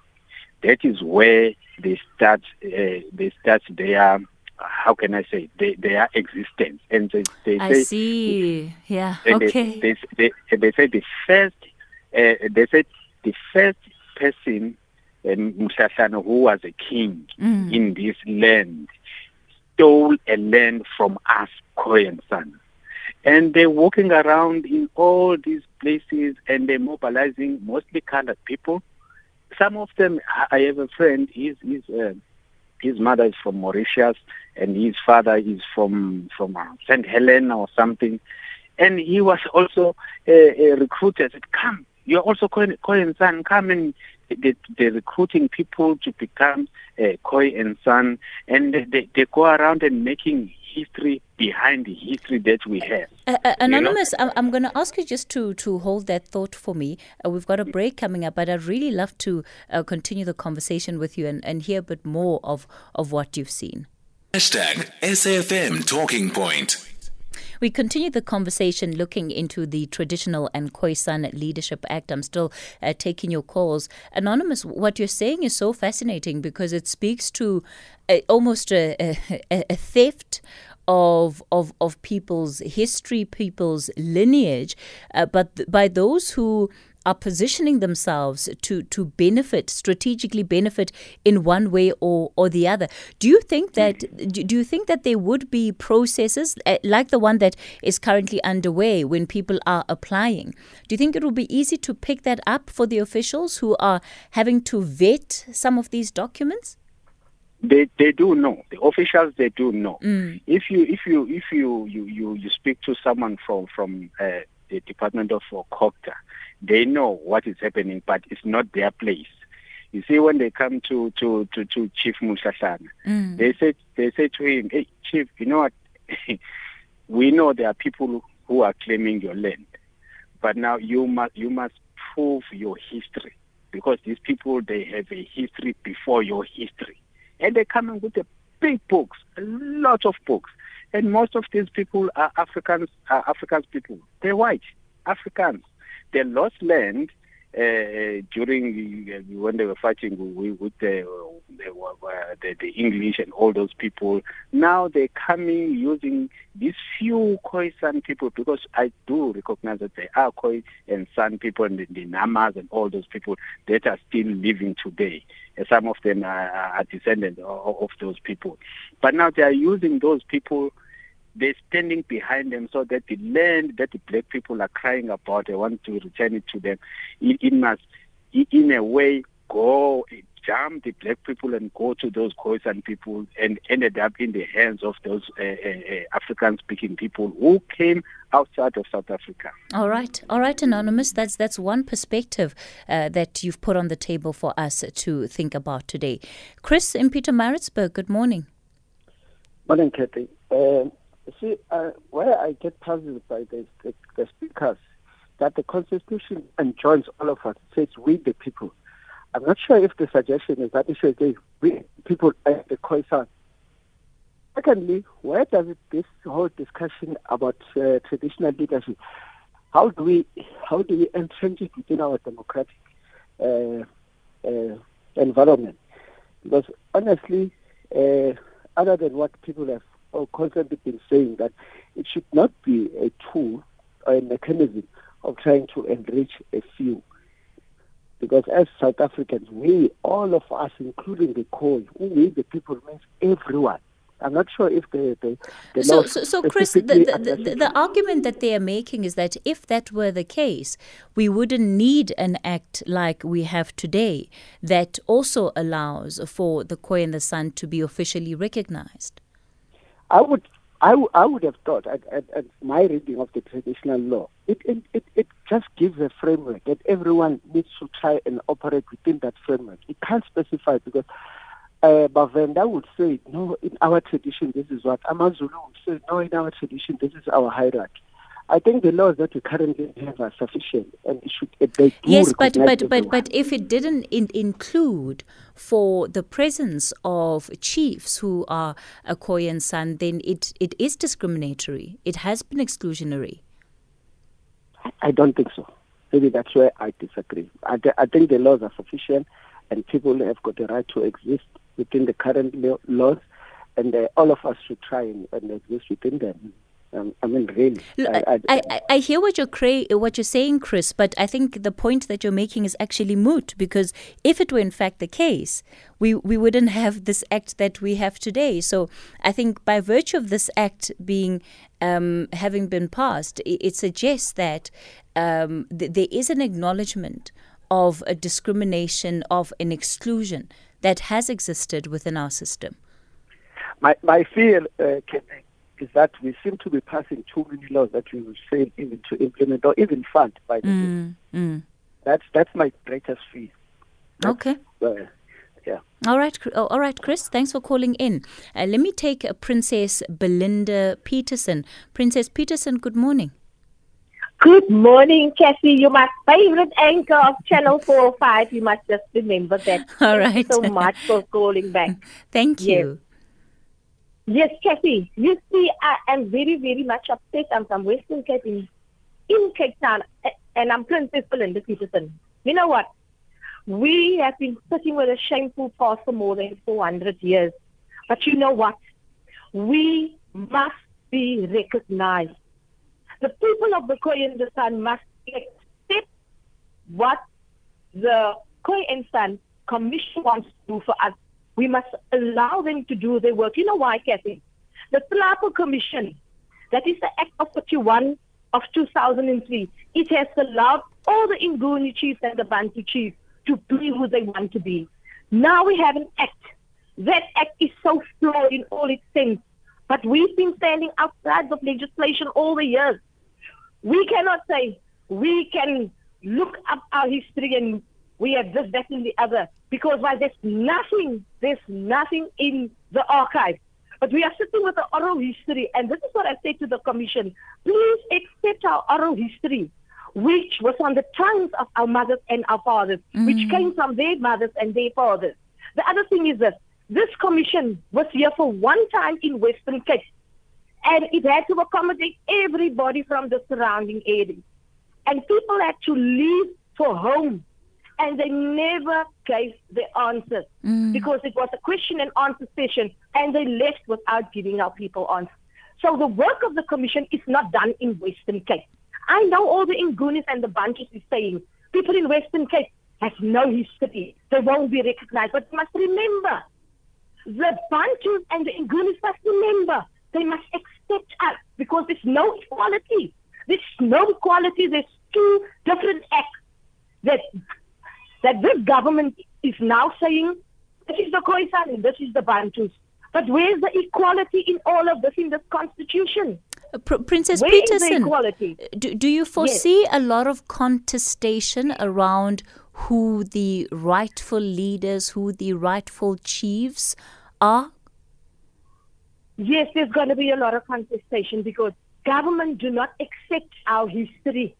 that is where they start. Uh, they start their how can I say they, their existence, and they, they I say see. Yeah, okay. They, they, they, they say the first, uh, they said the first person, um, Mshahlana, who was a king Mm. in this land, stole a land from us, Koyan son. And they're walking around in all these places and they're mobilizing mostly colored people. Some of them, I have a friend, his, his, uh, his mother is from Mauritius and his father is from, from uh, St. Helena or something and he was also uh, uh, recruited. Said, "Come, you're also Koi Khoi and San. Come and they, they're recruiting people to become uh, Khoi and San, and they, they go around and making history behind the history that we have. Uh, uh, Anonymous, you know? I'm, I'm going to ask you just to, to hold that thought for me. Uh, we've got a break coming up, but I'd really love to uh, continue the conversation with you and, and hear a bit more of, of what you've seen. Hashtag SAFM Talking Point. We continue the conversation looking into the Traditional and Khoisan Leadership Act. I'm still uh, taking your calls. Anonymous, what you're saying is so fascinating because it speaks to uh, almost a, a, a theft of of of people's history, people's lineage, uh, but th- by those who are positioning themselves to to benefit strategically benefit in one way or or the other. Do you think that do you think that there would be processes eh, like the one that is currently underway when people are applying? Do you think it will be easy to pick that up for the officials who are having to vet some of these documents? They they do know. The officials they do know. Mm. if you if you if you you you, you speak to someone from from uh, the department of uh, they know what is happening, but it's not their place. You see, when they come to to to, to Chief Mushashana, mm. they say they say to him, "Hey, Chief, you know what? we know there are people who are claiming your land, but now you must you must prove your history because these people they have a history before your history, and they're coming with a big books, a lot of books, and most of these people are Africans, are Africans people. They're white Africans." They lost land uh, during uh, when they were fighting with the, the, the English and all those people. Now they're coming using these few Khoisan people because I do recognize that there are Khoi and San people and the, the Namas and all those people that are still living today. Uh, some of them are, are descendants of, of those people. But now they are using those people they're standing behind them so that the land that the black people are crying about, they want to return it to them. It, it must, in a way, go jump the black people and go to those Khoisan people and ended up in the hands of those uh, uh, uh Afrikaans-speaking people who came outside of South Africa. All right, all right, anonymous. That's that's one perspective uh, that you've put on the table for us to think about today. Chris in Pietermaritzburg. Good morning. Morning, Kathy. Um, see, uh, where I get puzzled by the, the, the, speakers, that the Constitution enjoins all of us, says we the people. I'm not sure if the suggestion is that it should say we people as the Khoisan. Secondly, where does it, this whole discussion about uh, traditional leadership, how do we how do we entrench it within our democratic uh, uh environment? Because honestly, uh, other than what people have constantly been saying that it should not be a tool or a mechanism of trying to enrich a few. Because as South Africans, we, all of us, including the Khoi, we, the people, means everyone. I'm not sure if the, the, the so, so, so Chris, the, the, the, the, argument that they are making is that if that were the case, we wouldn't need an act like we have today that also allows for the Khoi and the San to be officially recognized. I would I, w- I would have thought, at, at, at, my reading of the traditional law, it, it, it, just gives a framework that everyone needs to try and operate within that framework. It can't specify because uh, Bavenda would say, no, in our tradition, this is what. Amazulu would say, no, in our tradition, this is our hierarchy. I think the laws that we currently have are sufficient, and it should. They yes, but but but but if it didn't in, include for the presence of chiefs who are a Koyan San, then it it is discriminatory. It has been exclusionary. I don't think so. Maybe that's where I disagree. I, th- I think the laws are sufficient, and people have got the right to exist within the current laws, and uh, all of us should try and, and exist within them. Um, I mean, really. I, I, I, I, hear what you're cra- what you're saying, Chris, but I think the point that you're making is actually moot because if it were in fact the case, we, we wouldn't have this act that we have today. So I think by virtue of this act being um, having been passed, it, it suggests that um, th- there is an acknowledgement of a discrimination, of an exclusion that has existed within our system. My my fear, uh, is that we seem to be passing too many laws that we will fail even to implement or even fund by the mm, mm. That's that's my greatest fear. That's, okay. Uh, Yeah. All right, oh, all right, Chris. Thanks for calling in. Uh, let me take uh, Princess Belinda Peterson. Princess Peterson, good morning. Good morning, Cassie. You're my favorite anchor of Channel 405. You must just remember that. All right. Thank you so much for calling back. Thank you. Yes, Cassie. You see, I am very, very much upset. I'm from Western Cape in, in Cape Town, and I'm Princess Belinda Peterson. You know what? We have been sitting with a shameful past for more than 400 years. But you know what? We must be recognized. The people of the the San must accept what the Khoi and San Commission wants to do for us. We must allow them to do their work. You know why, Kathy? The Nhlapo Commission, that is the Act of 41 of 2003, it has allowed all the Nguni chiefs and the Bantu chiefs to be who they want to be. Now we have an act. That act is so flawed in all its sense. But we've been standing outside of legislation all the years. We cannot say we can look up our history and we have this, that, and the other. Because why there's nothing, there's nothing in the archive. But we are sitting with the oral history, and this is what I say to the commission. Please accept our oral history, which was on the tongues of our mothers and our fathers, which mm. came from their mothers and their fathers. The other thing is this this commission was here for one time in Western Cape, and it had to accommodate everybody from the surrounding areas. And people had to leave for home, and they never gave the answers mm. because it was a question and answer session, and they left without giving our people answers. So the work of the commission is not done in Western Cape. I know all the Ngunis and the Bantus is saying people in Western Cape have no history. They won't be recognized. But must remember, the Bantus and the Ngunis must remember they must accept us because there's no equality. There's no equality. There's two different acts that that this government is now saying this is the Khoisan and this is the Bantus. But where's the equality in all of this in this constitution? Uh, Pr- Princess Where is the Peterson, equality? do, do you foresee a lot of contestation around who the rightful leaders, who the rightful chiefs are? Yes, there's going to be a lot of contestation because government do not accept our history.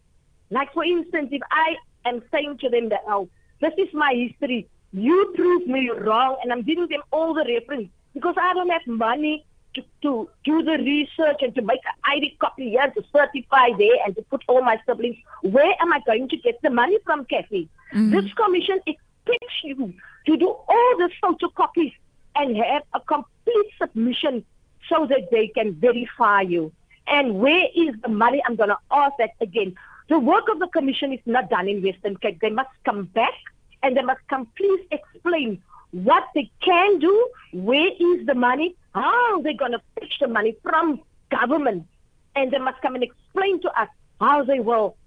Like for instance, if I am saying to them that, oh, this is my history, you prove me wrong, and I'm giving them all the reference because I don't have money to, to do the research and to make an ID copy here to certify there and to put all my siblings. Where am I going to get the money from, Kathy? Mm. This commission expects you to do all the photocopies and have a complete submission so that they can verify you. And where is the money? I'm going to ask that again. The work of the commission is not done in Western Cape. They must come back and they must come please explain what they can do, where is the money, how they're going to fetch the money from government. And they must come and explain to us how they will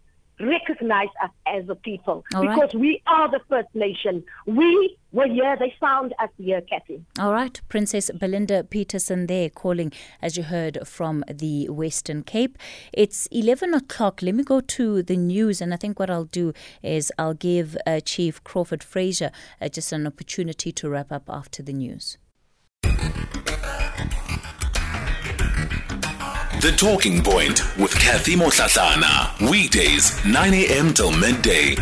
recognize us as a people. All right. because we are the first nation. We were here, they found us here, Kathy. All right, Princess Belinda Peterson there calling, as you heard, from the Western Cape. It's 11 o'clock. Let me go to the news, and I think what I'll do is I'll give uh, Chief Crawford Fraser uh, just an opportunity to wrap up after the news. The Talking Point with Kathy Mohlahlana. Weekdays, 9 a.m. till midday.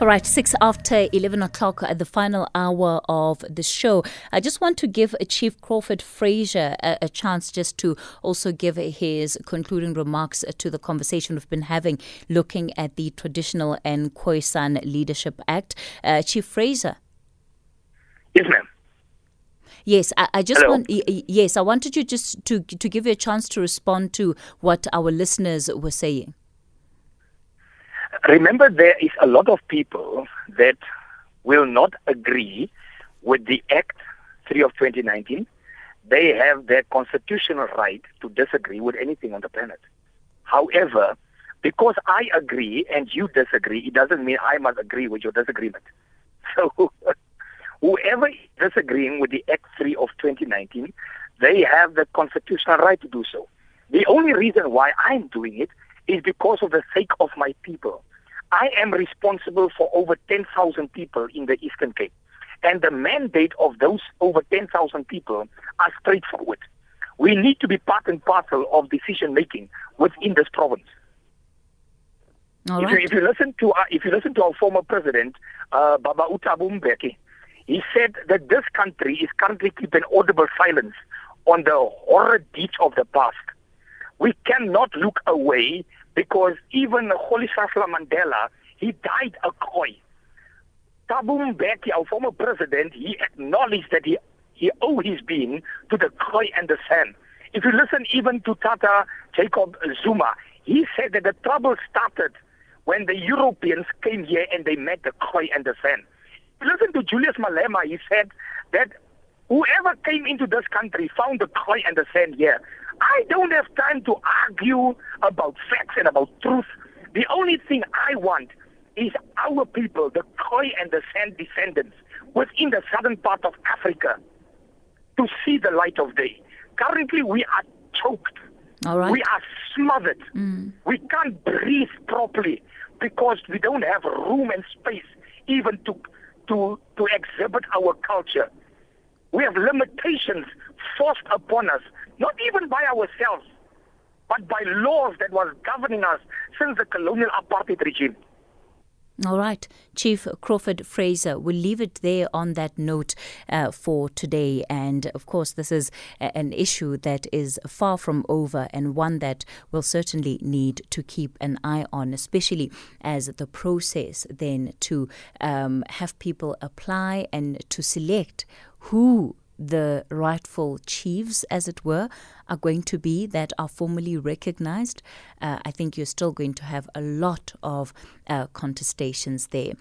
All right, six after 11 o'clock at the final hour of the show. I just want to give Chief Crawford Fraser a, a chance just to also give his concluding remarks to the conversation we've been having looking at the Traditional and Khoisan Leadership Act. Uh, Chief Fraser. Yes, ma'am. Yes, I, I just Hello. want. Yes, I wanted you just to to give you a chance to respond to what our listeners were saying. Remember, there is a lot of people that will not agree with the Act 3 of 2019. They have their constitutional right to disagree with anything on the planet. However, because I agree and you disagree, it doesn't mean I must agree with your disagreement. So, whoever is disagreeing with the Act 3 of 2019, they have the constitutional right to do so. The only reason why I'm doing it is because of the sake of my people. I am responsible for over 10,000 people in the Eastern Cape. And the mandate of those over 10,000 people are straightforward. We need to be part and parcel of decision making within this province. All if, right. you, if you listen to our, if you listen to our former president, uh, Baba Utabu Mbeki, he said that this country is currently keeping audible silence on the horror deeds of the past. We cannot look away because even Holy Golisasla Mandela, he died a Khoi. Thabo Mbeki, our former president, he acknowledged that he, he owed his being to the Khoi and the San. If you listen even to Tata Jacob Zuma, he said that the trouble started when the Europeans came here and they met the Khoi and the San. Listen to Julius Malema, he said that whoever came into this country found the Khoi and the San here. I don't have time to argue about facts and about truth. The only thing I want is our people, the Khoi and the San descendants, within the southern part of Africa, to see the light of day. Currently, we are choked. All right. We are smothered. Mm. We can't breathe properly because we don't have room and space even to to to exhibit our culture. We have limitations forced upon us, not even by ourselves, but by laws that was governing us since the colonial apartheid regime. All right, Chief Crawford Fraser, we'll leave it there on that note uh, for today. And of course, this is a- an issue that is far from over and one that we'll certainly need to keep an eye on, especially as the process then to um, have people apply and to select who the rightful chiefs, as it were, are going to be that are formally recognized. Uh, I think you're still going to have a lot of uh, contestations there.